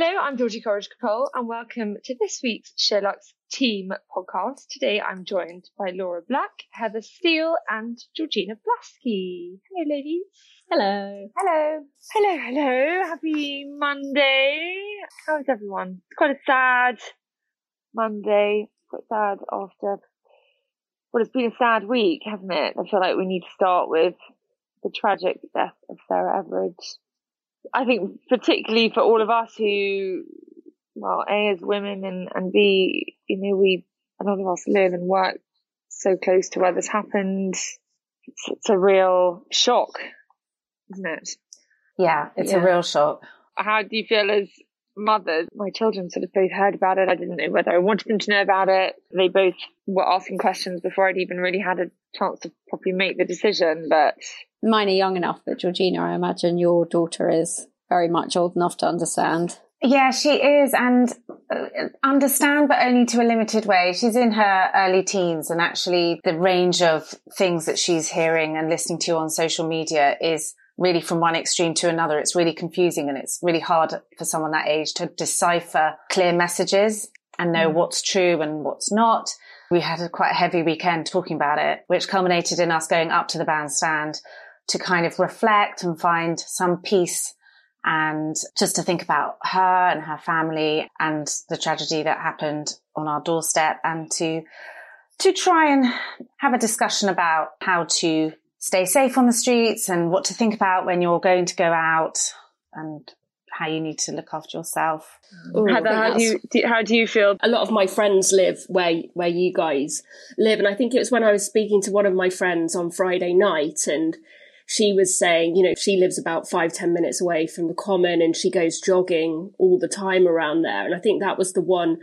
Hello, I'm Georgie Coleridge Capel, and welcome to this week's SheerLuxe Team podcast. Today I'm joined by Laura Black, Heather Steele, and Georgina Blaskey. Hello, ladies. Hello. Hello. Hello, hello. Happy Monday. How's everyone? It's quite a sad Monday. Quite sad after well, it's been a sad week, hasn't it? I feel like we need to start with the tragic death of Sarah Everard. I think particularly for all of us who, well, A, as women and, and B, you know, we, a lot of us live and work so close to where this happened. It's, it's a real shock, isn't it? Yeah, it's Yeah. a real shock. How do you feel as mothers? My children sort of both heard about it. I didn't know whether I wanted them to know about it. They both were asking questions before I'd even really had a chance to properly make the decision, but Mine are young enough, but Georgina, I imagine your daughter is very much old enough to understand. Yeah, she is, and uh, understand, but only to a limited way. She's in her early teens, and actually, the range of things that she's hearing and listening to on social media is really from one extreme to another. It's really confusing, and it's really hard for someone that age to decipher clear messages and know mm. what's true and what's not. We had a quite a heavy weekend talking about it, which culminated in us going up to the bandstand to kind of reflect and find some peace and just to think about her and her family and the tragedy that happened on our doorstep and to to try and have a discussion about how to stay safe on the streets and what to think about when you're going to go out and how you need to look after yourself. Ooh, Heather, how do you, do, how do you feel? a lot of my friends live where where you guys live and i think it was when i was speaking to one of my friends on friday night and she was saying you know she lives about five ten minutes away from the common and she goes jogging all the time around there and i think that was the one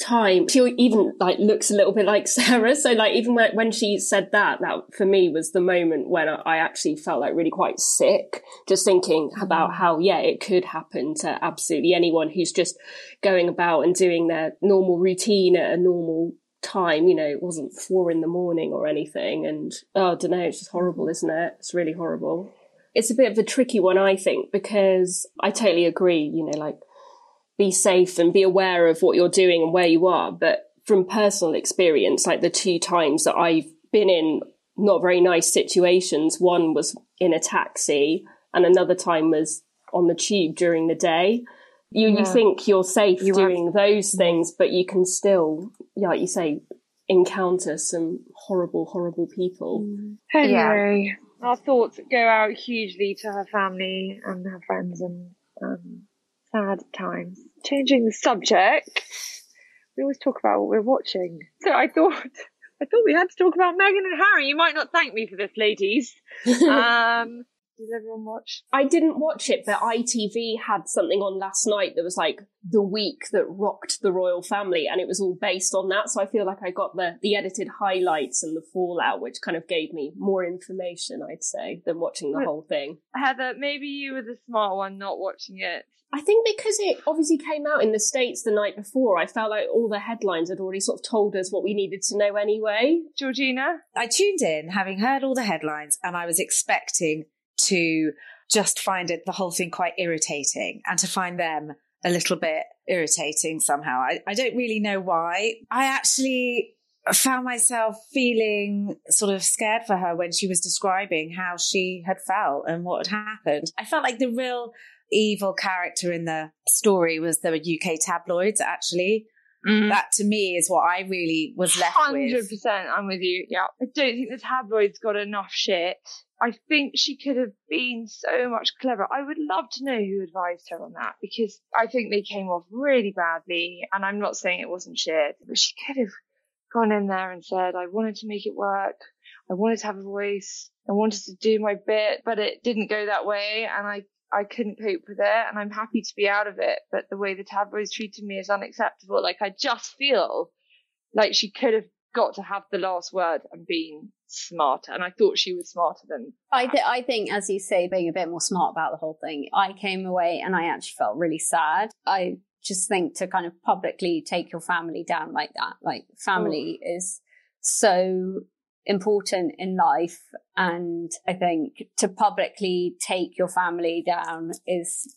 time she even like looks a little bit like sarah so like even when, when she said that that for me was the moment when i actually felt like really quite sick just thinking mm. about how yeah it could happen to absolutely anyone who's just going about and doing their normal routine at a normal time. You know, it wasn't four in the morning or anything. And oh, I don't know, it's just horrible, isn't it? It's really horrible. It's a bit of a tricky one, I think, because I totally agree. You know, like be safe and be aware of what you're doing and where you are. But from personal experience, like the two times that I've been in not very nice situations, one was in a taxi and another time was on the tube during the day. You, you think you're safe You have- doing those things, but you can still, yeah, like you say, encounter some horrible, horrible people. Anyway, our thoughts go out hugely to her family and her friends and um, sad times. Changing the subject, we always talk about what we're watching. So I thought, I thought we had to talk about Meghan and Harry. You might not thank me for this, ladies. Um, did everyone watch? I didn't watch it, but ITV had something on last night that was like the week that rocked the royal family, and it was all based on that. So I feel like I got the the edited highlights and the fallout, which kind of gave me more information, I'd say, than watching the But- whole thing. Heather, maybe you were the smart one not watching it. I think because it obviously came out in the States the night before, I felt like all the headlines had already sort of told us what we needed to know anyway. Georgina? I tuned in having heard all the headlines and I was expecting to just find it the whole thing quite irritating and to find them a little bit irritating somehow. I, I don't really know why. I actually found myself feeling sort of scared for her when she was describing how she had felt and what had happened. I felt like the real evil character in the story was the UK tabloids actually. Mm-hmm. That to me is what I really was left Hundred with. percent, I'm with you. Yeah, I don't think the tabloids got enough shit. I think she could have been so much cleverer. I would love to know who advised her on that because I think they came off really badly. And I'm not saying it wasn't shit, but she could have gone in there and said I wanted to make it work. I wanted to have a voice. I wanted to do my bit, but it didn't go that way. And I, I couldn't cope with it. And I'm happy to be out of it. But the way the tabloids treated me is unacceptable. Like I just feel like she could have got to have the last word and been smarter. And I thought she was smarter than. I, th- I think, as you say, being a bit more smart about the whole thing, I came away and I actually felt really sad. I just think to kind of publicly take your family down like that, like family oh. is so important in life. And I think to publicly take your family down is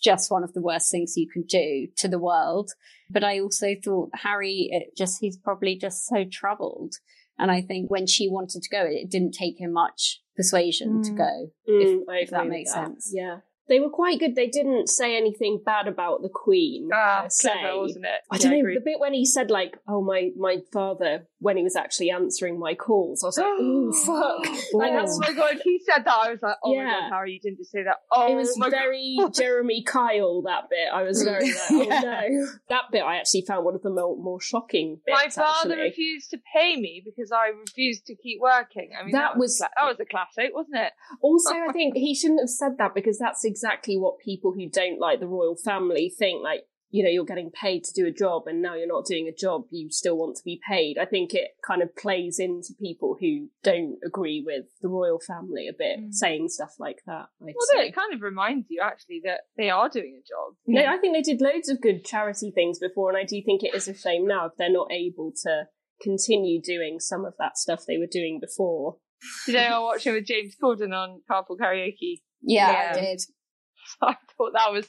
just one of the worst things you can do to the world. But I also thought Harry, it just, he's probably just so troubled. And I think when she wanted to go, it didn't take him much persuasion mm. to go, mm, if, if that makes that. sense. Yeah. They were quite good. They didn't say anything bad about the Queen. Ah, clever, wasn't it? I don't know. The bit when he said like, "Oh my, my father," when he was actually answering my calls, I was like, "Oh fuck!" like, oh my god, he said that. I was like, "Oh yeah. my god, Harry, you didn't just say that." Oh, it was very Jeremy Kyle. That bit, I was very like, "Oh yeah. no!" That bit, I actually found one of the more, more shocking. Bits, my father actually. refused to pay me because I refused to keep working. I mean, that, that was, was that was a classic, wasn't it? Also, I think he shouldn't have said that because that's exactly what people who don't like the royal family think. Like, you know, you're getting paid to do a job and now you're not doing a job, you still want to be paid. I think it kind of plays into people who don't agree with the royal family a bit, mm. saying stuff like that. I'd well, say. it kind of reminds you actually that they are doing a job. No, I think they did loads of good charity things before, and I do think it is a shame now if they're not able to continue doing some of that stuff they were doing before. Did I watch it with James Corden on Carpool Karaoke? Yeah, yeah, I did. I thought that was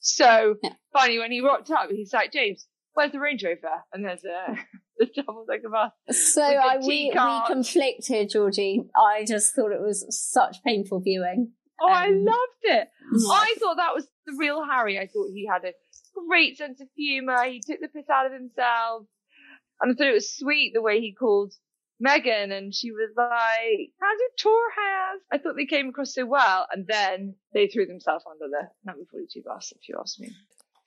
so yeah. funny when he rocked up. He's like, James, where's the Range Rover? And there's a the double decker bus. So I, we, we conflicted, Georgie. I just thought it was such painful viewing. Oh, um, I loved it. I thought that was the real Harry. I thought he had a great sense of humour. He took the piss out of himself. And I thought it was sweet the way he called Meghan and she was like, how's your tour has? I thought they came across so well. And then they threw themselves under the number 42 bus, if you ask me.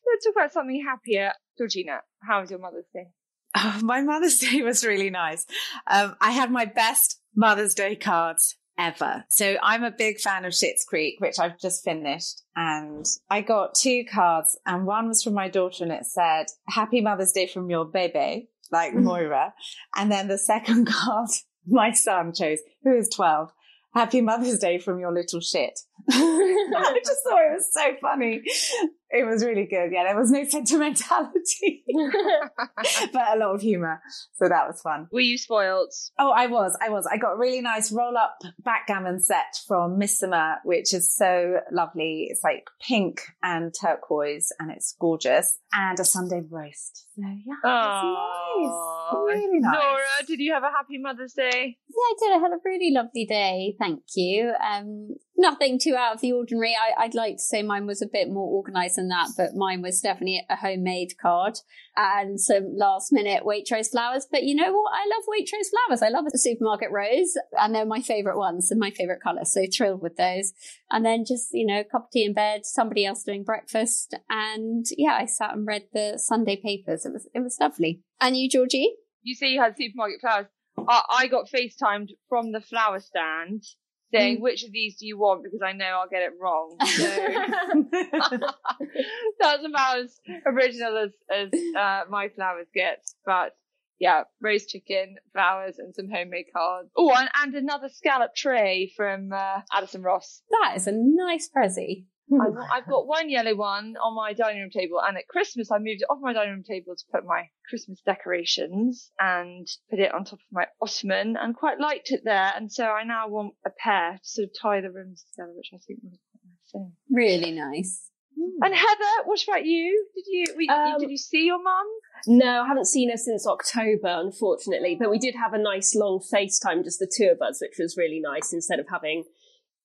Let's talk about something happier. Georgina, how was your Mother's Day? Oh, my Mother's Day was really nice. Um, I had my best Mother's Day cards ever. So I'm a big fan of Schitt's Creek, which I've just finished. And I got two cards and one was from my daughter and it said, Happy Mother's Day from your baby like mm. Moira. And then the second card my son chose, who is 12. Happy Mother's Day from your little shit. I just thought it was so funny. It was really good. Yeah, there was no sentimentality, but a lot of humor. So that was fun. Were you spoiled? Oh, I was. I was. I got a really nice roll up backgammon set from Missima, which is so lovely. It's like pink and turquoise and it's gorgeous and a Sunday roast. So yeah, oh, nice. Really nice. Nora, did you have a happy Mother's Day? Yeah, I did. I had a really lovely day. Thank you. Um, nothing too out of the ordinary. I, would like to say mine was a bit more organised than that, but mine was definitely a homemade card and some last minute Waitrose flowers. But you know what? I love Waitrose flowers. I love the supermarket rose and they're my favourite ones and my favourite colour. So thrilled with those. And then just, you know, a cup of tea in bed, somebody else doing breakfast. And yeah, I sat and read the Sunday papers. It was, it was lovely. And you, Georgie? You say you had supermarket flowers. I, I got FaceTimed from the flower stand saying mm. which of these do you want because I know I'll get it wrong. So that's about as original as, as uh, my flowers get. But yeah, roast chicken, flowers, and some homemade cards. Oh, and, and another scallop tray from uh, Addison Ross. That is a nice prezi. I've, I've, got one yellow one on my dining room table, and at Christmas I moved it off my dining room table to put my Christmas decorations and put it on top of my ottoman, and quite liked it there. And so I now want a pair to sort of tie the rooms together, which I think would be quite nice. Really nice. Hmm. And Heather, what about you? Did you we, um, did you see your mum? No, I haven't seen her since October, unfortunately. But we did have a nice long FaceTime, just the two of us, which was really nice instead of having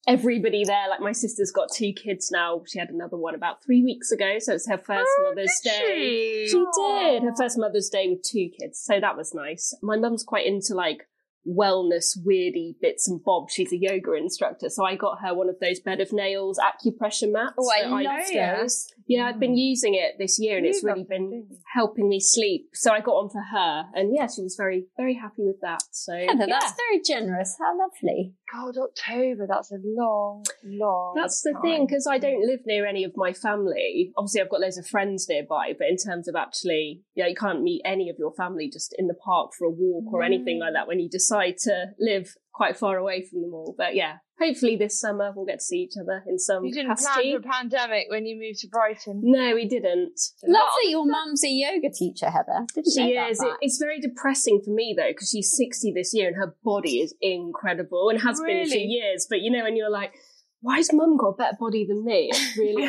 everybody there. Like my sister's got two kids now. She had another one about three weeks ago, so it's her first oh, Mother's Day. She, she did her first Mother's Day with two kids, so that was nice. My mum's quite into like wellness weirdy bits and bobs. She's a yoga instructor, so I got her one of those bed of nails acupressure mats. Oh, I love those. Yeah, I've been mm. using it this year and You it's really love it, been helping me sleep. So I got on for her and yeah, she was very, very happy with that. So Heather, yeah. that's very generous. How lovely. God, October, that's a long, long That's the time. thing, because I don't live near any of my family. Obviously, I've got loads of friends nearby, but in terms of actually, yeah, you can't meet any of your family just in the park for a walk or anything like mm. that when you decide to live quite far away from them all. But yeah, hopefully this summer we'll get to see each other in some You didn't capacity. plan for a pandemic when you moved to Brighton. no, we didn't. Lovely. Your mum's a yoga teacher, Heather. Didn't She know that is. It, it's very depressing for me though, because she's 60 this year and her body is incredible and has been for years. But you know, when you're like, why has mum got a better body than me? It's really.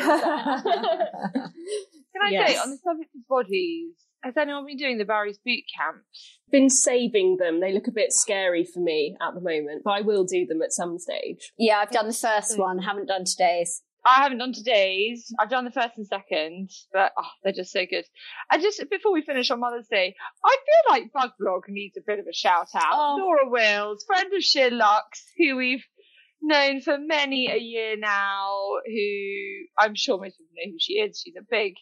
Can I say, on the subject of bodies, has anyone been doing the Barry's boot camps? been saving them. They look a bit scary for me at the moment, but I will do them at some stage. yeah, I've done the first one. Haven't done today's. I haven't done today's. I've done the first and second, but oh, they're just so good. And just before we finish on Mother's Day, I feel like Bug Blog needs a bit of a shout out. Oh. Laura Wills, friend of SheerLuxe's, who we've known for many a year now, who I'm sure most people know who she is. She's a big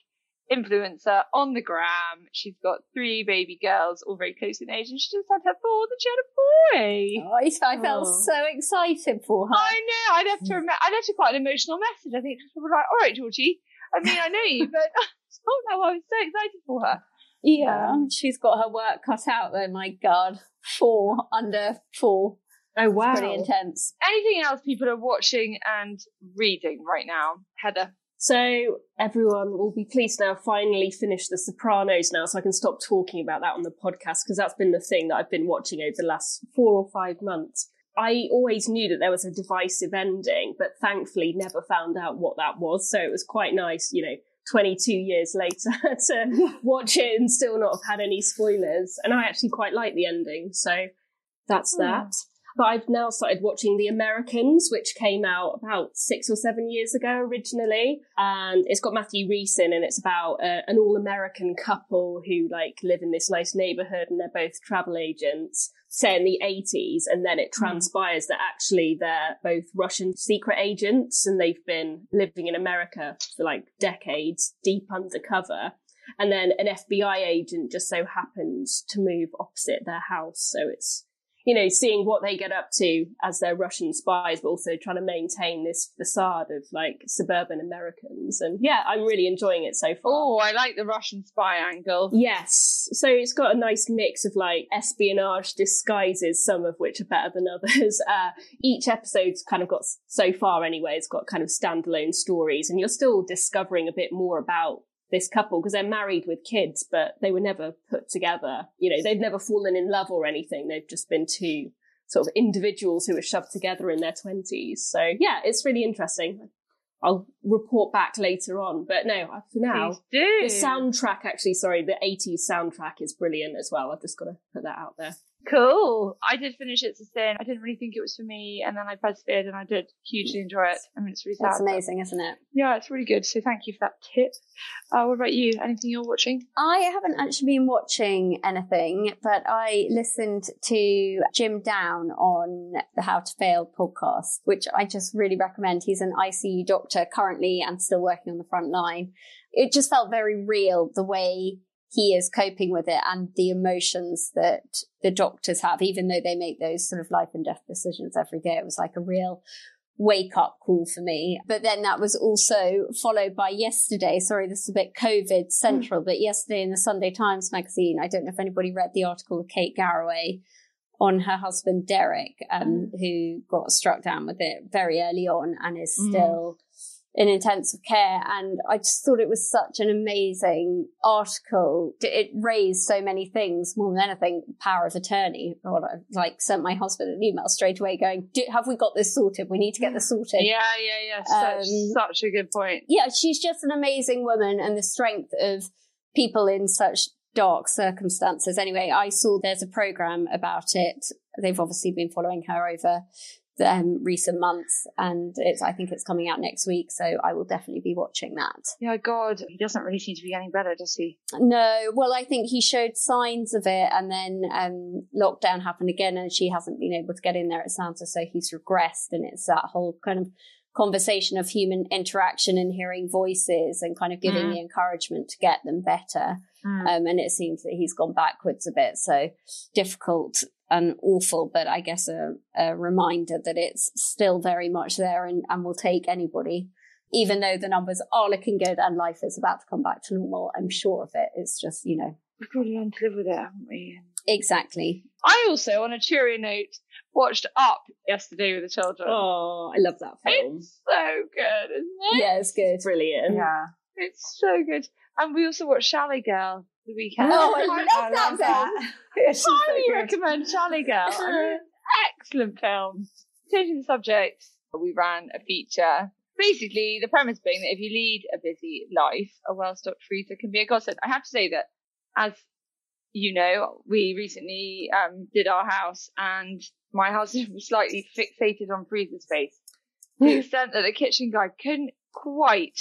influencer on the gram. She's got three baby girls, all very close in age, and she just had her fourth, and she had a boy. Oh, I, I felt Oh. so excited for her. I know. I left her. a me- I left her quite an emotional message. I think she was like, "All right, Georgie. I mean, I know you, but oh no, I was so excited for her." Yeah, um, she's got her work cut out though. My God, four under four. Oh wow! Pretty intense. Anything else people are watching and reading right now, Heather? So everyone will be pleased now. Finally, finish The Sopranos now, so I can stop talking about that on the podcast because that's been the thing that I've been watching over the last four or five months. I always knew that there was a divisive ending, but thankfully never found out what that was. So it was quite nice, you know, 22 years later to watch it and still not have had any spoilers. And I actually quite like the ending. So that's hmm. that. But I've now started watching The Americans, which came out about six or seven years ago originally. And it's got Matthew Rhys in, and it's about uh, an all American couple who like live in this nice neighborhood and they're both travel agents, say in the 80s. And then it transpires that actually they're both Russian secret agents and they've been living in America for like decades, deep undercover. And then an FBI agent just so happens to move opposite their house. So it's you know, seeing what they get up to as their Russian spies, but also trying to maintain this facade of like suburban Americans. And yeah, I'm really enjoying it so far. Oh, I like the Russian spy angle. Yes. So it's got a nice mix of like espionage disguises, some of which are better than others. Uh, each episode's kind of got, so far anyway, it's got kind of standalone stories and you're still discovering a bit more about this couple because they're married with kids, but they were never put together. You know, they've never fallen in love or anything. They've just been two sort of individuals who were shoved together in their twenties. So yeah, it's really interesting. I'll report back later on, but no, uh, for now, the soundtrack actually, sorry, the 80s soundtrack is brilliant as well. I've just got to put that out there. Cool. I did finish It's a Sin. I didn't really think it was for me, and then I persevered, and I did hugely enjoy it. I mean, it's really That's sad. but- amazing, isn't it? Yeah, it's really good. So thank you for that tip. Uh, what about you? Anything you're watching? I haven't actually been watching anything, but I listened to Jim Down on the How to Fail podcast, which I just really recommend. He's an ICU doctor currently and still working on the front line. It just felt very real the way he is coping with it and the emotions that the doctors have, even though they make those sort of life and death decisions every day. It was like a real wake up call for me. But then that was also followed by yesterday. Sorry, this is a bit COVID central, but yesterday in the Sunday Times magazine, I don't know if anybody read the article of Kate Garraway on her husband Derek, um, who got struck down with it very early on and is still in intensive care. And I just thought it was such an amazing article. It raised so many things more than anything. Power of attorney. I like sent my husband an email straight away going, "Do- "Have we got this sorted? We need to get this sorted." Yeah, yeah, yeah. Such, Um, such a good point. yeah, she's just an amazing woman and the strength of people in such dark circumstances. Anyway, I saw there's a program about it. They've obviously been following her over um, recent months and it's, I think it's coming out next week. So I will definitely be watching that. Yeah, God, he doesn't really seem to be getting better, does he? No, well, I think he showed signs of it, and then um, lockdown happened again, and she hasn't been able to get in there. It sounds as though he's regressed, and it's that whole kind of conversation of human interaction and hearing voices and kind of giving Mm. the encouragement to get them better. Mm. Um, and it seems that he's gone backwards a bit. So difficult and awful, but I guess a, a reminder that it's still very much there and, and will take anybody. Even though the numbers are looking good and life is about to come back to normal, I'm sure of it. It's just, you know, We've got to learn to live with it, haven't we? exactly. I also, on a cheery note, watched Up yesterday with the children. Oh, I love that film. It's so good, isn't it? Yeah, it's good. Brilliant. Yeah. It's so good. And we also watched Chalet Girl the weekend. Oh, I love that so highly good. recommend Chalet Girl. Excellent film. Changing the subject, we ran a feature. Basically, the premise being that if you lead a busy life, a well-stocked freezer can be a godsend. I have to say that, as you know, we recently um, did our house, and my husband was slightly fixated on freezer space to the extent that the kitchen guy couldn't quite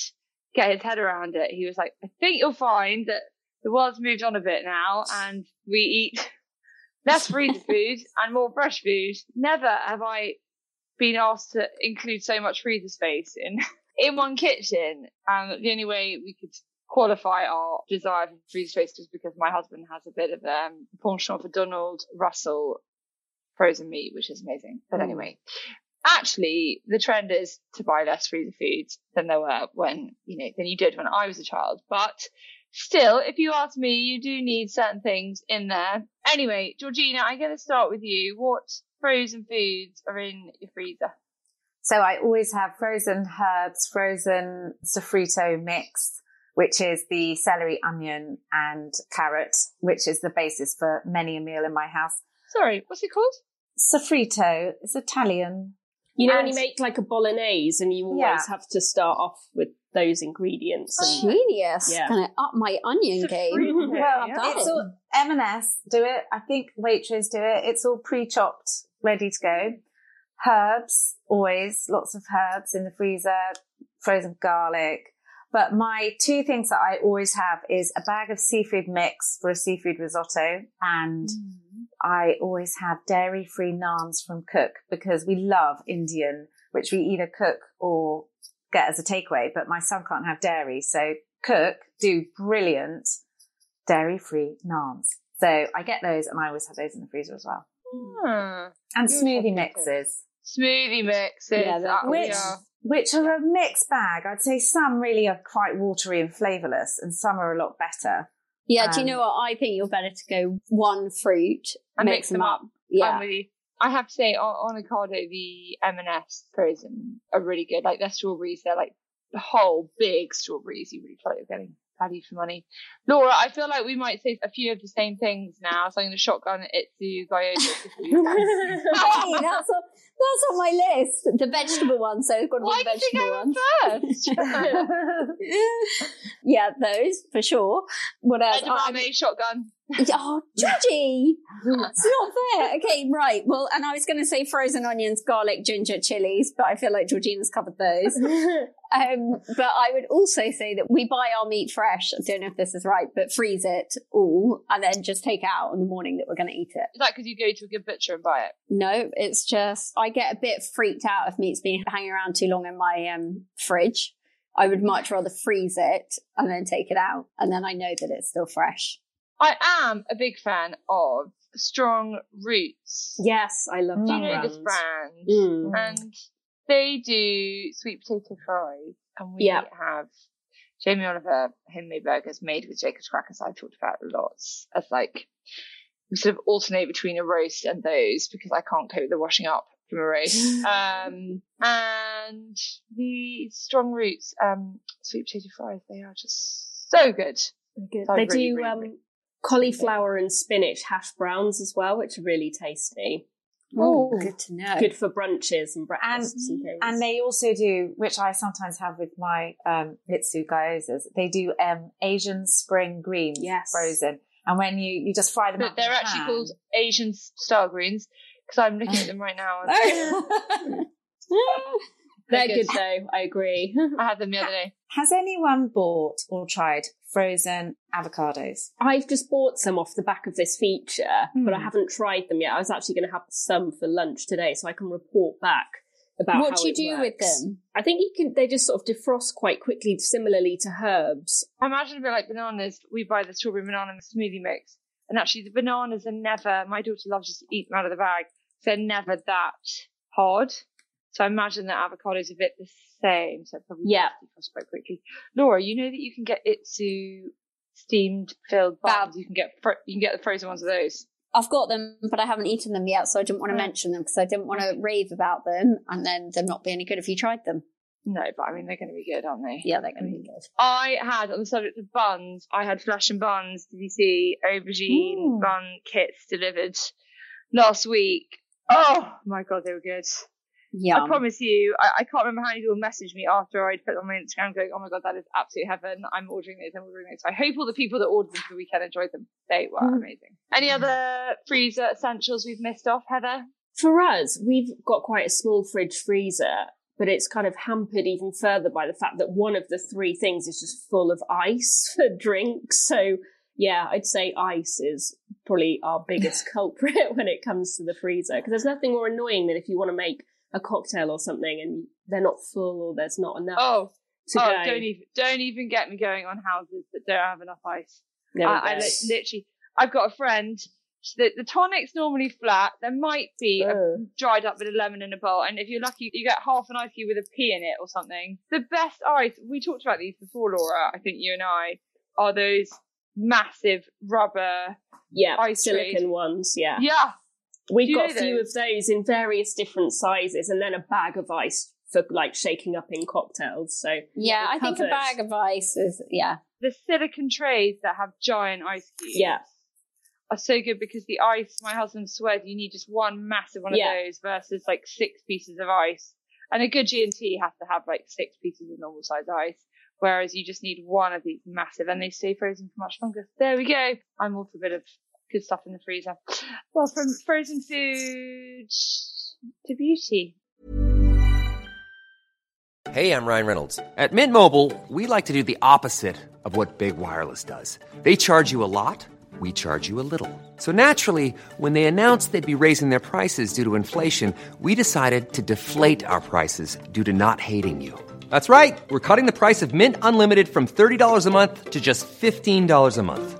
get his head around it. He was like, "I think you'll find that the world's moved on a bit now, and we eat less freezer food and more fresh food. Never have I been asked to include so much freezer space in in one kitchen. And the only way we could qualify our desire for freezer space is because my husband has a bit of um penchant for Donald Russell frozen meat, which is amazing. But anyway. Actually, the trend is to buy less freezer foods than there were when, you know, than you did when I was a child. But still, if you ask me, you do need certain things in there. Anyway, Georgina, I'm going to start with you. What frozen foods are in your freezer? So I always have frozen herbs, frozen sofrito mix, which is the celery, onion and carrot, which is the basis for many a meal in my house. Sorry, what's it called? Sofrito is Italian. You know, when you make like a bolognese and you always Yeah. have to start off with those ingredients. And Genius. Yeah. Kind of up my onion game. Sofrito, Well yeah. It's all M&S do it. I think Waitrose do it. It's all pre-chopped, ready to go. Herbs, always lots of herbs in the freezer, frozen garlic. But my two things that I always have is a bag of seafood mix for a seafood risotto and mm. I always have dairy-free naans from Cook because we love Indian, which we either cook or get as a takeaway, but my son can't have dairy. So Cook do brilliant dairy-free naans. So I get those and I always have those in the freezer as well. Hmm. And smoothie mixes, Smoothie mixes. Yeah, they're that we which, are. which are a mixed bag. I'd say some really are quite watery and flavourless and some are a lot better. Yeah, do you Um, know what? I think you're better to go one fruit, And mix, mix them up. I'm Yeah. I have to say, on, on Ocado, the M&S frozen are really good. Like their strawberries, they're like the whole big strawberries. You really feel like you're getting value for money. Laura, I feel like we might say a few of the same things now. So I'm going to shotgun it to Gyoza. hey, that's on, that's on my list. The vegetable one, so it's got to Why the vegetable one. yeah, those for sure. What else? I- Edamame shotgun. Oh, Georgie! It's not fair. Okay, right. Well, and I was going to say frozen onions, garlic, ginger, chilies, but I feel like Georgina's covered those. Um, but I would also say that we buy our meat fresh. I don't know if this is right, but freeze it all and then just take it out on the morning that we're going to eat it. Is that because you go to a good butcher and buy it? No, it's just I get a bit freaked out if meat's been hanging around too long in my um, fridge. I would much rather freeze it and then take it out, and then I know that it's still fresh. I am a big fan of Strong Roots. yes, I love Do that you know brand. this brand? Mm. And they do sweet potato fries, and we Yeah. have Jamie Oliver homemade burgers made with Jacob's crackers. I've talked about lots as like we sort of alternate between a roast and those because I can't cope with the washing up from a roast. um, and the strong roots um, sweet potato fries, they are just so good. Good. So They really, do really, um, really- cauliflower and spinach hash browns as well, which are really tasty. Oh, good to know. Good for brunches and And, breakfasts and, things. and they also do, which I sometimes have with my um, Mitsu gyozas, they do um, Asian spring greens Yes. frozen. And when you, you just fry them But up. they're actually pan. called Asian star greens because I'm looking at them right now. And They're They're good good. though, I agree. I had them the other day. Has anyone bought or tried frozen avocados? I've just bought some off the back of this feature, but I Hmm. haven't tried them yet. I was actually going to have some for lunch today, so I can report back about what how do you it do with them? I think you can. They just sort of defrost quite quickly, similarly to herbs. I imagine a bit like bananas. We buy the strawberry banana smoothie mix, and actually the bananas are never. My daughter loves just to eat them out of the bag. They're never that hard. So I imagine that avocado's are a bit the same. So probably Yeah. quite quickly. Laura, you know that you can get Itsu steamed filled buns. You can get fro- you can get the frozen ones of those. I've got them, but I haven't eaten them yet, so I didn't want to Mm. mention them because I didn't want to rave about them and then them not be any good if you tried them. No, but I mean they're going to be good, aren't they? Yeah, they're going to be good. I had on the subject of buns, I had flesh and buns. Did you see aubergine Ooh. bun kits delivered last week? Oh my god, they were good. Yum. I promise you, I, I can't remember how many people messaged me after I'd put on my Instagram going, oh my god, that is absolute heaven. I'm ordering those, I'm ordering those. I hope all the people that ordered them for the weekend enjoyed them. They were Mm. amazing. Any other freezer essentials we've missed off, Heather? For us, we've got quite a small fridge freezer, but it's kind of hampered even further by the fact that one of the three things is just full of ice for drinks. So yeah, I'd say ice is probably our biggest culprit when it comes to the freezer because there's nothing more annoying than if you want to make a cocktail or something and they're not full or there's not enough Oh, to oh, go. don't even don't even get me going on houses that don't have enough ice. We I, I li- literally, I've got a friend. The, the tonic's normally flat. There might be a Oh. dried up bit of lemon in a bowl, and if you're lucky, you get half an ice cube with a pea in it or something. The best ice. We talked about these before, Laura. I think you and I are those massive rubber. yeah, ice silicon trays. ones. Yeah, Yeah, we've got a few those? of those in various different sizes, and then a bag of ice for like shaking up in cocktails. So yeah, I think a bag of ice is, yeah. the silicon trays that have giant ice cubes. Yeah. Are so good because the ice, my husband swears you need just one massive one Yeah. of those versus like six pieces of ice. And a good G&T has to have like six pieces of normal size ice. Whereas you just need one of these massive and they stay frozen for much longer. There we go. I'm all for a bit of good stuff in the freezer. Well, from frozen food to beauty. Hey, I'm Ryan Reynolds. At Mint Mobile, we like to do the opposite of what Big Wireless does. They charge you a lot, we charge you a little. So naturally, when they announced they'd be raising their prices due to inflation, we decided to deflate our prices due to not hating you. That's right. We're cutting the price of Mint Unlimited from $30 a month to just $15 a month.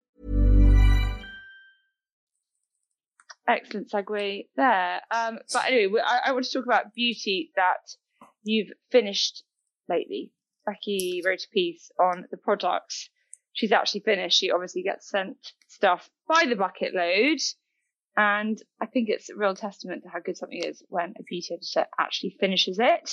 Excellent segue there. Um, but anyway, I, I want to talk about beauty that you've finished lately. Becky wrote a piece on the products she's actually finished. She obviously gets sent stuff by the bucket load. And I think it's a real testament to how good something is when a beauty editor actually finishes it.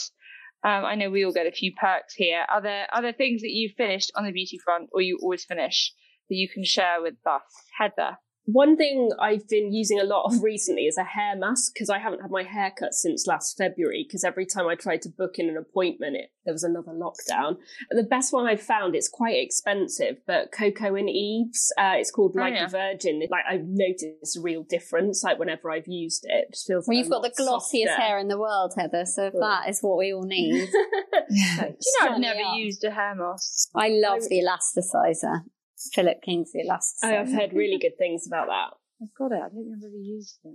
Um, I know we all get a few perks here. Are there other things that you've finished on the beauty front or you always finish that you can share with us? Heather. One thing I've been using a lot of recently is a hair mask because I haven't had my hair cut since last February. Because every time I tried to book in an appointment, it, there was another lockdown. And the best one I've found, it's quite expensive, but Coco and Eve's, uh, it's called Oh, Like yeah. a Virgin. Like I've noticed a real difference. Like whenever I've used it, it just feels. Well, like you've got the glossiest softer. hair in the world, Heather, so if that is what we all need. You know, I've never are. used a hair mask. I love the elasticizer. Philip Kingsley elasticizer. Oh, I have heard really good things about that. I've got it. I don't think I've ever used it.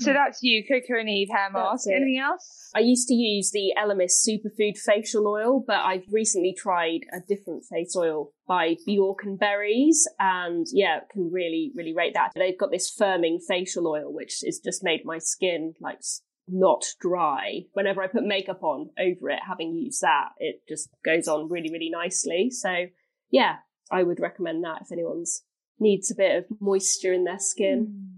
So that's you, Coco and Eve hair mask. Anything else? I used to use the Elemis Superfood Facial Oil, but I've recently tried a different face oil by Bjork and Berries, and yeah, can really, really rate that. They've got this firming facial oil, which has just made my skin like not dry. Whenever I put makeup on over it, having used that, it just goes on really, really nicely. So yeah, I would recommend that if anyone's needs a bit of moisture in their skin.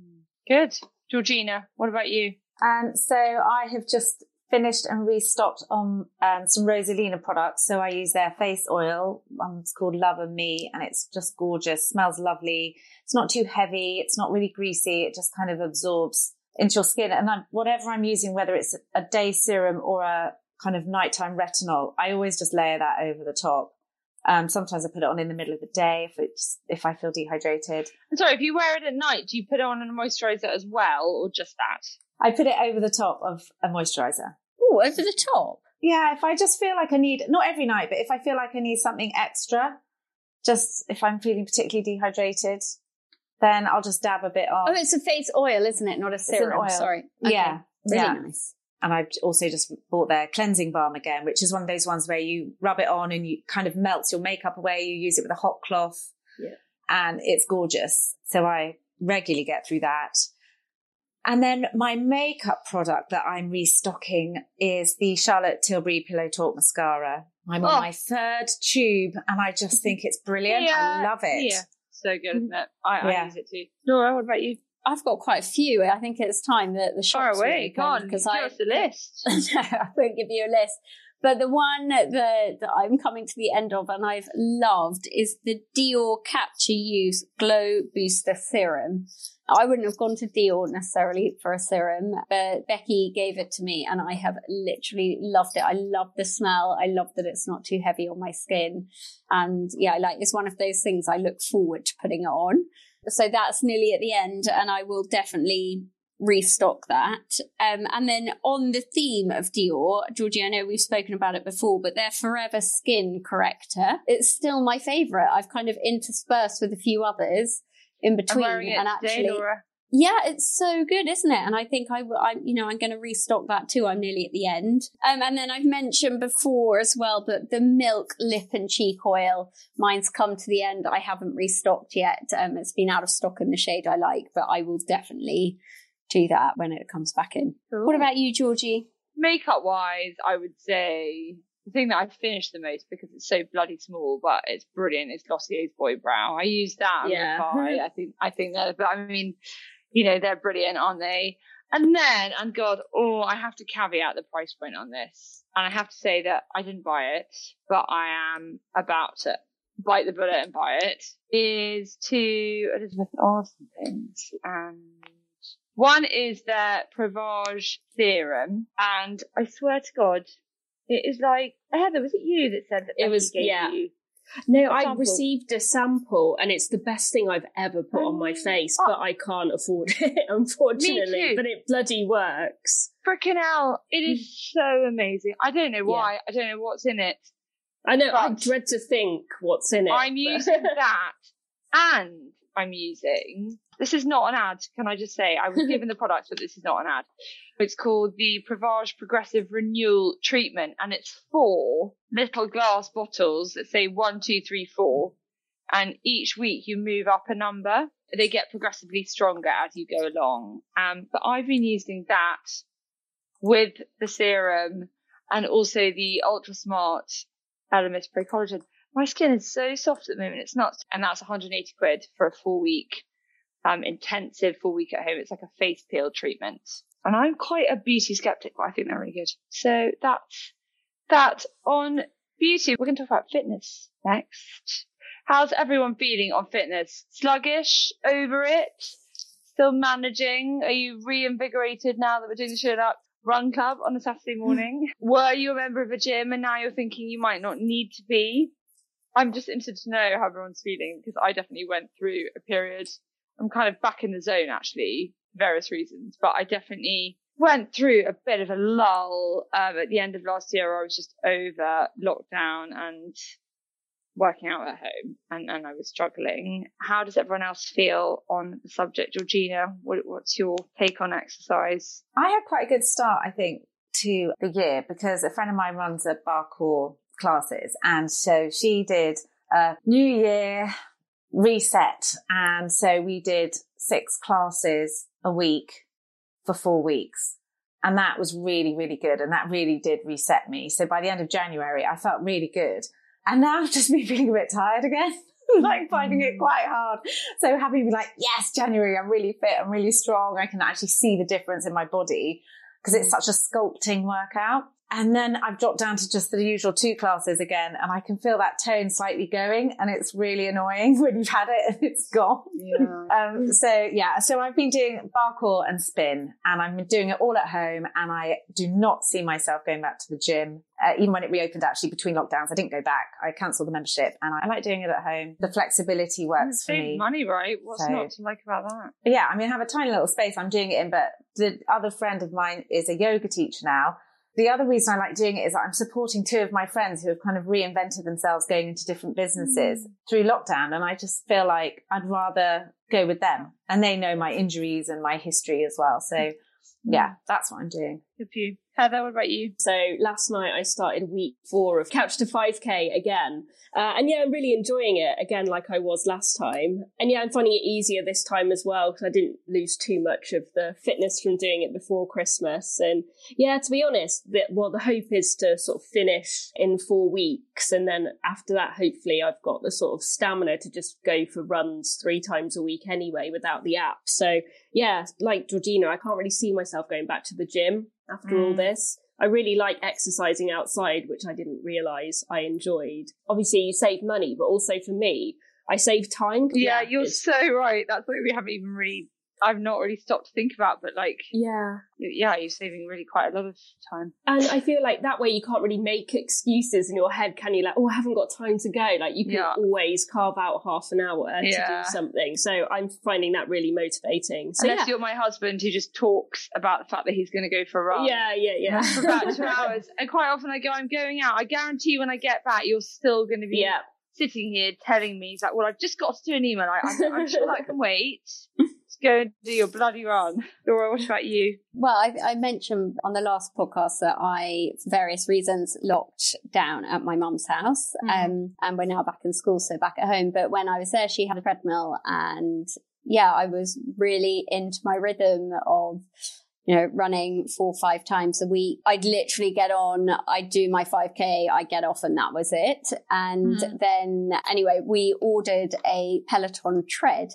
Good. Georgina, what about you? Um, so I have just finished and restocked on um, some Rosalina products. So I use their face oil. One's called Love and Me, and it's just gorgeous. Smells lovely. It's not too heavy. It's not really greasy. It just kind of absorbs into your skin. And I'm, whatever I'm using, whether it's a day serum or a kind of nighttime retinol, I always just layer that over the top. Um, sometimes I put it on in the middle of the day if it's if I feel dehydrated. I'm Sorry, if you wear it at night, do you put it on a moisturizer as well, or just that? I put it over the top of a moisturizer. Oh, over the top. Yeah, if I just feel like I need not every night, but if I feel like I need something extra, just if I'm feeling particularly dehydrated, then I'll just dab a bit on. Oh, it's a face oil, isn't it? Not a serum. oil. Sorry. Yeah, Really yeah. nice. And I've also just bought their cleansing balm again, which is one of those ones where you rub it on and you kind of melts your makeup away. You use it with a hot cloth, Yeah. and it's gorgeous. So I regularly get through that. And then my makeup product that I'm restocking is the Charlotte Tilbury Pillow Talk mascara. I'm on Oh. my third tube, and I just think it's brilliant. I love it. Yeah. So good, isn't it? I, I use it too. Nora, what about you? I've got quite a few. I think it's time that the Far shops away. Go on. because Give I us the list. no, I won't give you a list. But the one that, that I'm coming to the end of and I've loved is the Dior Capture Youth Glow Booster Serum. I wouldn't have gone to Dior necessarily for a serum, but Becky gave it to me and I have literally loved it. I love the smell. I love that it's not too heavy on my skin. And yeah, like it's one of those things I look forward to putting it on. So that's nearly at the end and I will definitely restock that. Um, and then on the theme of Dior, Georgie, I know we've spoken about it before, but their Forever Skin Corrector, it's still my favourite. I've kind of interspersed with a few others in between. and today, actually, Laura. Yeah, it's so good, isn't it? And I think I, I you know, I'm going to restock that too. I'm nearly at the end. Um, and then I've mentioned before as well, but the milk lip and cheek oil, mine's come to the end. I haven't restocked yet. Um, it's been out of stock in the shade I like, but I will definitely do that when it comes back in. What about you, Georgie? makeup wise? I would say the thing that I finished the most because it's so bloody small, but it's brilliant. Is Glossier's Boy Brow. I use that. Yeah. I think I think that. But I mean, you know, they're brilliant, aren't they? And then, and God, oh, I have to caveat the price point on this, and I have to say that I didn't buy it, but I am about to bite the bullet and buy it. Is to Elizabeth Arden things and. One is their Prevage serum, and I swear to God, it is like Heather. Was it you that said that? It was- yeah. You? No, I received a sample and it's the best thing I've ever put on my face, Oh. but I can't afford it, unfortunately. But it bloody works. Freaking hell! It Mm. so amazing. I don't know why. I don't know what's in it. I know, I dread to think what's in it. I'm but- using that, and I'm using. This is not an ad. Can I just say I was given the product, but this is not an ad. It's called the Prevage Progressive Renewal Treatment, and it's four little glass bottles that say one, two, three, four, and each week you move up a number. They get progressively stronger as you go along. Um, but I've been using that with the serum and also the Ultra Smart Elemis Pro Collagen. My skin is so soft at the moment, it's nuts. And that's 180 quid for a four week, um, intensive four week at home. It's like a face peel treatment. And I'm quite a beauty skeptic, but I think they're really good. So that's that on beauty. We're going to talk about fitness next. How's everyone feeling on fitness? Sluggish? Over it? Still managing? Are you reinvigorated now that we're doing the show up? Run club on a Saturday morning? Were you a member of a gym and now you're thinking you might not need to be? I'm just interested to know how everyone's feeling because I definitely went through a period. I'm kind of back in the zone actually, for various reasons, but I definitely went through a bit of a lull um, at the end of last year. I was just over lockdown and working out at home, and, and I was struggling. How does everyone else feel on the subject, Georgina? What, what's your take on exercise? I had quite a good start, I think, to the year because a friend of mine runs a parkour classes. And so she did a new year reset. And so we did six classes a week for four weeks. And that was really, really good. And that really did reset me. So by the end of January, I felt really good. And now I've just been feeling a bit tired again. like finding it quite hard. So to be like, yes, January, I'm really fit, I'm really strong. I can actually see the difference in my body because it's such a sculpting workout. And then I've dropped down to just the usual two classes again, and I can feel that tone slightly going, and it's really annoying when you've had it and it's gone. Yeah. um, so yeah, so I've been doing parkour and spin, and I'm doing it all at home, and I do not see myself going back to the gym. Uh, even when it reopened, actually between lockdowns, I didn't go back. I cancelled the membership, and I like doing it at home. The flexibility works for me. money, right? What's So- not to like about that? Yeah, I mean, I have a tiny little space I'm doing it in, but the other friend of mine is a yoga teacher now. The other reason I like doing it is that I'm supporting two of my friends who have kind of reinvented themselves going into different businesses mm. through lockdown. And I just feel like I'd rather go with them. And they know my injuries and my history as well. So mm. yeah, that's what I'm doing. Good you. Heather, what about you? So last night I started week four of Couch to 5K again. Uh, and yeah, I'm really enjoying it again, like I was last time. And yeah, I'm finding it easier this time as well because I didn't lose too much of the fitness from doing it before Christmas. And yeah, to be honest, the, well, the hope is to sort of finish in four weeks. And then after that, hopefully I've got the sort of stamina to just go for runs three times a week anyway without the app. So yeah, like Georgina, I can't really see myself going back to the gym after all mm. this. I really like exercising outside, which I didn't realize I enjoyed. Obviously, you save money, but also for me, I save time. Yeah, you're so right. That's something we haven't even really. I've not really stopped to think about, but like, yeah. yeah, you're saving really quite a lot of time. And I feel like that way you can't really make excuses in your head, can you? Like, oh, I haven't got time to go. Like, you can Yeah. always carve out half an hour to do something. So I'm finding that really motivating. So Unless yeah. you're my husband who just talks about the fact that he's going to go for a run. yeah, yeah, yeah. For about two hours. And quite often I go, I'm going out. I guarantee when I get back, you're still going to be Yeah. sitting here telling me, he's like, well, I've just got to do an email. I, I'm, I'm sure that can wait. Just go and do your bloody run. Laura, what about you? Well, I, I mentioned on the last podcast that I, for various reasons, locked down at my mum's house. Um, and we're now back in school, so back at home. But when I was there, she had a treadmill and yeah, I was really into my rhythm of, you know, running four or five times a week. I'd literally get on, I'd do my 5K, I'd get off, and that was it. And then, anyway, we ordered a Peloton tread,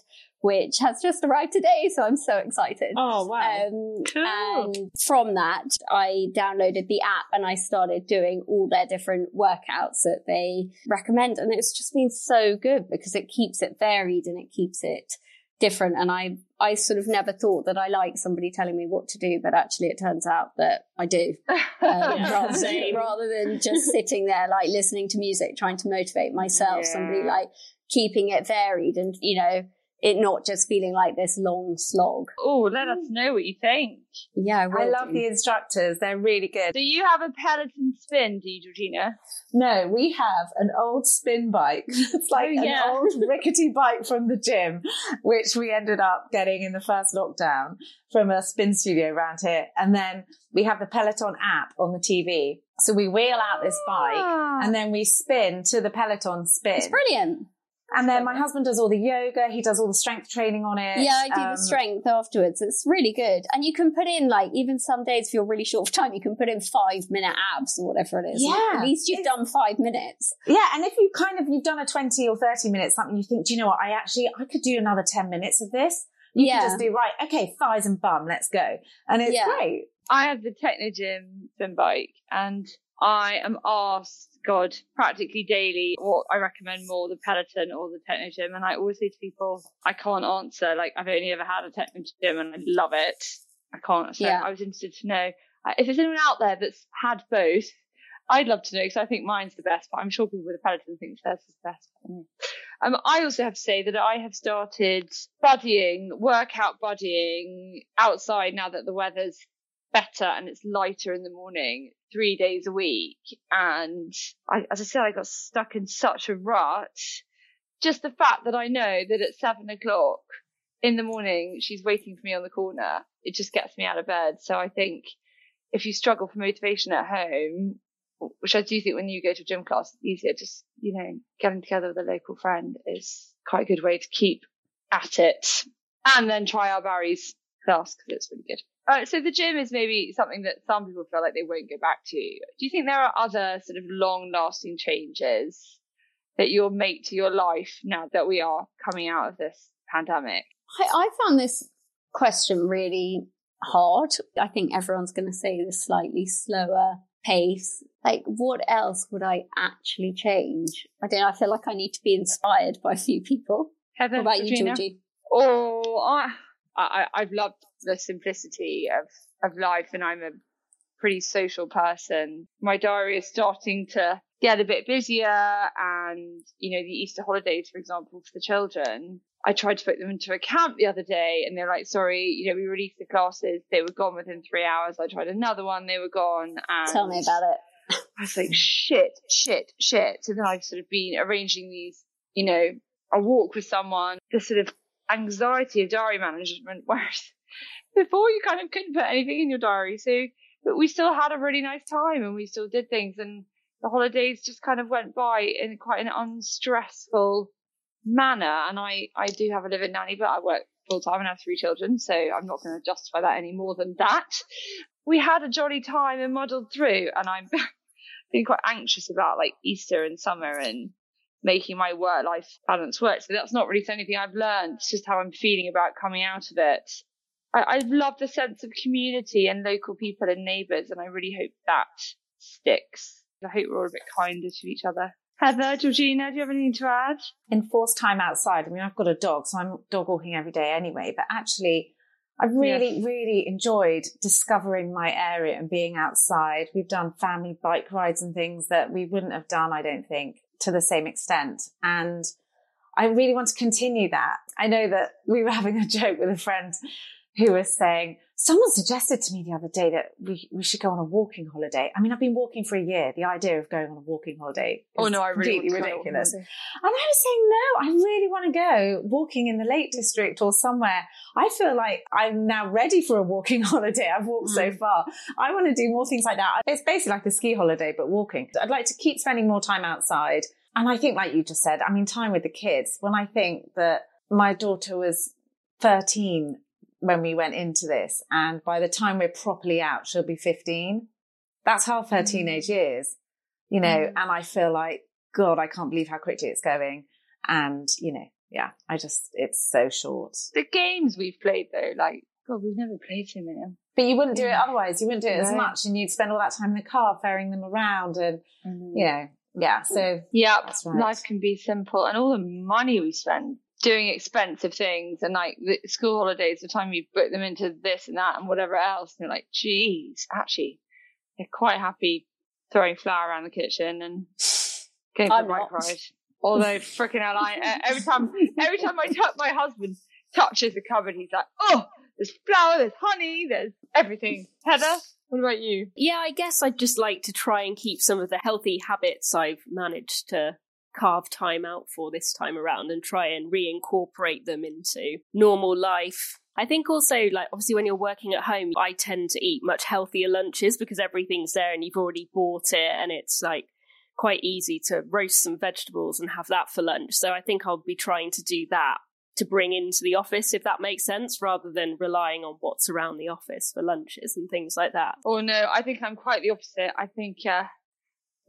which has just arrived today. So I'm so excited. Oh, wow. Um, Cool. And from that, I downloaded the app and I started doing all their different workouts that they recommend. And it's just been so good because it keeps it varied and it keeps it different. And I, I sort of never thought that I like somebody telling me what to do, but actually it turns out that I do. Um, Yeah, rather, than, rather than just sitting there like listening to music, trying to motivate myself, somebody like keeping it varied and, you know, it not just feeling like this long slog. oh, let us know what you think. Yeah, I, I love do. the instructors. They're really good. Do you have a Peloton spin, do you, Georgina? No, we have an old spin bike. It's like Oh, yeah. an old rickety bike from the gym, which we ended up getting in the first lockdown from a spin studio around here. And then we have the Peloton app on the TV. So we wheel out this bike Ah. and then we spin to the Peloton spin. It's brilliant. And then my husband does all the yoga. He does all the strength training on it. Yeah, I do Um, the strength afterwards. It's really good. And you can put in like even some days if you're really short of time, you can put in five minute abs or whatever it is. Yeah. At least you've done five minutes. Yeah, and if you kind of you've done a twenty or thirty minutes something, you think, do you know what? I actually I could do another ten minutes of this. You Yeah. can just do right. Okay, thighs and bum. Let's go, and it's Yeah. great. I have the Technogym spin bike and I am asked, God, practically daily what I recommend more, the Peloton or the Technogym. And I always say to people, I can't answer. Like, I've only ever had a Technogym and I love it. I can't. So Yeah. I was interested to know uh, if there's anyone out there that's had both. I'd love to know because I think mine's the best, but I'm sure people with a Peloton think theirs is the best. Um, I also have to say that I have started buddying, workout buddying outside now that the weather's better and it's lighter in the morning three days a week. And I, as I said, I got stuck in such a rut. Just the fact that I know that at seven o'clock in the morning, she's waiting for me on the corner. It just gets me out of bed. So I think if you struggle for motivation at home, which I do think when you go to a gym class, it's easier, just, you know, getting together with a local friend is quite a good way to keep at it. And then try our Barry's class because it's really good. Uh, so the gym is maybe something that some people feel like they won't go back to. Do you think there are other sort of long lasting changes that you'll make to your life now that we are coming out of this pandemic? I, I found this question really hard. I think everyone's going to say the slightly slower pace. Like, what else would I actually change? I don't know. I feel like I need to be inspired by a few people. Heather, what about Regina? you, Georgie? Oh, I, I, I've loved the simplicity of, of life and I'm a pretty social person. My diary is starting to get a bit busier and, you know, the Easter holidays, for example, for the children, I tried to put them into a camp the other day and they're like, sorry, you know, we released the classes. They were gone within three hours. I tried another one. They were gone. And Tell me about it. I was like, shit, shit, shit. So then I've sort of been arranging these, you know, a walk with someone, the sort of anxiety of diary management, whereas before you kind of couldn't put anything in your diary. So, but we still had a really nice time and we still did things and the holidays just kind of went by in quite an unstressful manner. And I, I do have a living nanny, but I work full time and have three children. So I'm not going to justify that any more than that. We had a jolly time and muddled through and I'm being quite anxious about like Easter and summer and making my work life balance work. So that's not really anything I've learned. It's just how I'm feeling about coming out of it. I, I love the sense of community and local people and neighbours, and I really hope that sticks. I hope we're all a bit kinder to each other. Heather, Georgina, do you have anything to add? enforced time outside. I mean, I've got a dog, so I'm dog walking every day anyway, but actually, I really, Yes. really enjoyed discovering my area and being outside. We've done family bike rides and things that we wouldn't have done, I don't think, to the same extent. And I really want to continue that. I know that we were having a joke with a friend who was saying, someone suggested to me the other day that we, we should go on a walking holiday. I mean, I've been walking for a year. The idea of going on a walking holiday Oh no, I really completely want to go on ridiculous. And I was saying, no, I really want to go walking in the Lake District or somewhere. I feel like I'm now ready for a walking holiday. I've walked so mm. far. I want to do more things like that. It's basically like a ski holiday, but walking. I'd like to keep spending more time outside. And I think, like you just said, I mean, time with the kids. When I think that my daughter was 13 when we went into this, and by the time we're properly out, she'll be 15. That's half her mm. teenage years, you know, Mm. and I feel like, God, I can't believe how quickly it's going. And, you know, yeah, I just, it's so short. The games we've played though, like, God, we've never played so many. But you wouldn't do it mm. otherwise. You wouldn't do it as much and you'd spend all that time in the car ferrying them around and, mm-hmm. you know, yeah. So Yeah, right. life can be simple, and all the money we spend doing expensive things, and like the school holidays, the time you book them into this and that and whatever else, and you're like, geez, actually, they're quite happy throwing flour around the kitchen and going for I'm a bike not. ride. Although freaking hell, I uh, every time every time I touch my husband touches the cupboard, he's like, oh, there's flour, there's honey, there's everything. Heather, what about you? Yeah, I guess I'd just like to try and keep some of the healthy habits I've managed to carve time out for this time around and try and reincorporate them into normal life. I think also, like, obviously, when you're working at home, I tend to eat much healthier lunches because everything's there and you've already bought it, and it's like quite easy to roast some vegetables and have that for lunch. So I think I'll be trying to do that to bring into the office, if that makes sense, rather than relying on what's around the office for lunches and things like that. Oh no, I think I'm quite the opposite. I think uh,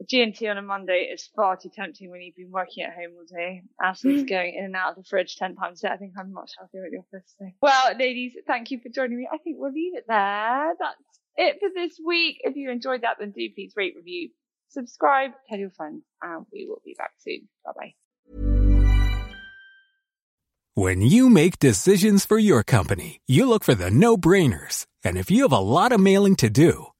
G&T on a Monday is far too tempting when you've been working at home all day. Absolutely mm. going in and out of the fridge ten times a day. I think I'm much healthier at the office. So. Well, ladies, thank you for joining me. I think we'll leave it there. That's it for this week. If you enjoyed that, then do please rate, review, subscribe, tell your friends, and we will be back soon. Bye bye. When you make decisions for your company, you look for the no-brainers. And if you have a lot of mailing to do,